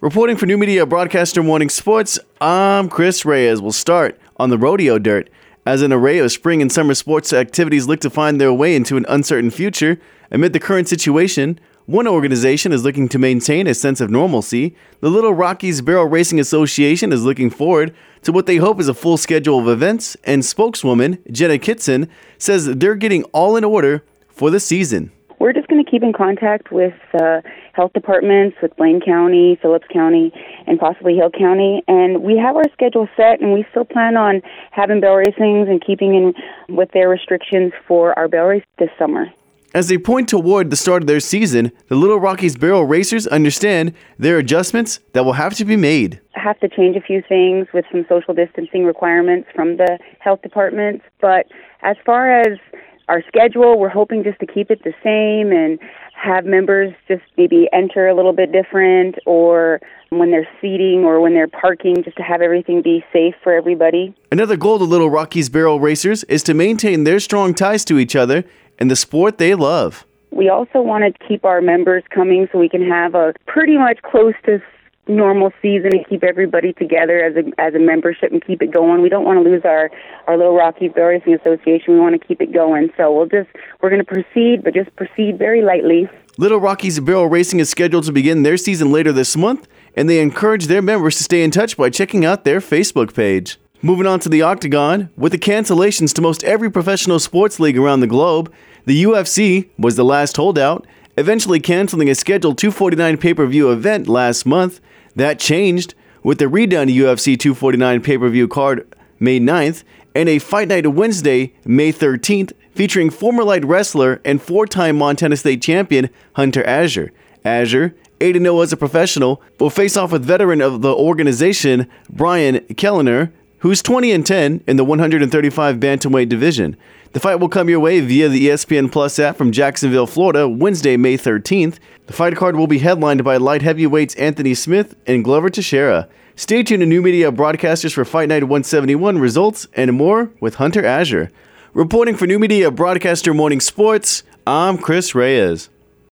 Reporting for New Media Broadcaster Morning Sports, I'm Chris Reyes. We'll start on the rodeo dirt. As an array of spring and summer sports activities look to find their way into an uncertain future, amid the current situation, one organization is looking to maintain a sense of normalcy. The Little Rockies Barrel Racing Association is looking forward to what they hope is a full schedule of events, and spokeswoman Jenna Kitson says they're getting all in order for the season. We're just going to keep in contact with uh, health departments, with Blaine County, Phillips County, and possibly Hill County. And we have our schedule set, and we still plan on having barrel racings and keeping in with their restrictions for our barrel race this summer. As they point toward the start of their season, the Little Rockies Barrel Racers understand there are adjustments that will have to be made. have to change a few things with some social distancing requirements from the health departments. But as far as our schedule, we're hoping just to keep it the same and have members just maybe enter a little bit different or when they're seating or when they're parking, just to have everything be safe for everybody. Another goal of the Little Rockies Barrel Racers is to maintain their strong ties to each other and the sport they love. We also want to keep our members coming so we can have a pretty much close to normal season and keep everybody together as a as a membership and keep it going. We don't want to lose our our Little Rocky Barrel Racing Association. We want to keep it going. So we'll just we're going to proceed, but just proceed very lightly. Little Rockies Barrel Racing is scheduled to begin their season later this month, and they encourage their members to stay in touch by checking out their Facebook page. Moving on to the Octagon, with the cancellations to most every professional sports league around the globe, the UFC was the last holdout, eventually canceling a scheduled 249 pay per view event last month. That changed with the redone UFC 249 pay per view card May 9th and a Fight Night Wednesday, May 13th, featuring former light wrestler and four time Montana State champion Hunter Azure. Azure, 8 0 as a professional, will face off with veteran of the organization Brian Kelleher, who's 20 and 10 in the 135 bantamweight division. The fight will come your way via the ESPN Plus app from Jacksonville, Florida, Wednesday, May 13th. The fight card will be headlined by light heavyweights Anthony Smith and Glover Teixeira. Stay tuned to New Media Broadcasters for Fight Night 171 results and more with Hunter Azure. Reporting for New Media Broadcaster Morning Sports, I'm Chris Reyes.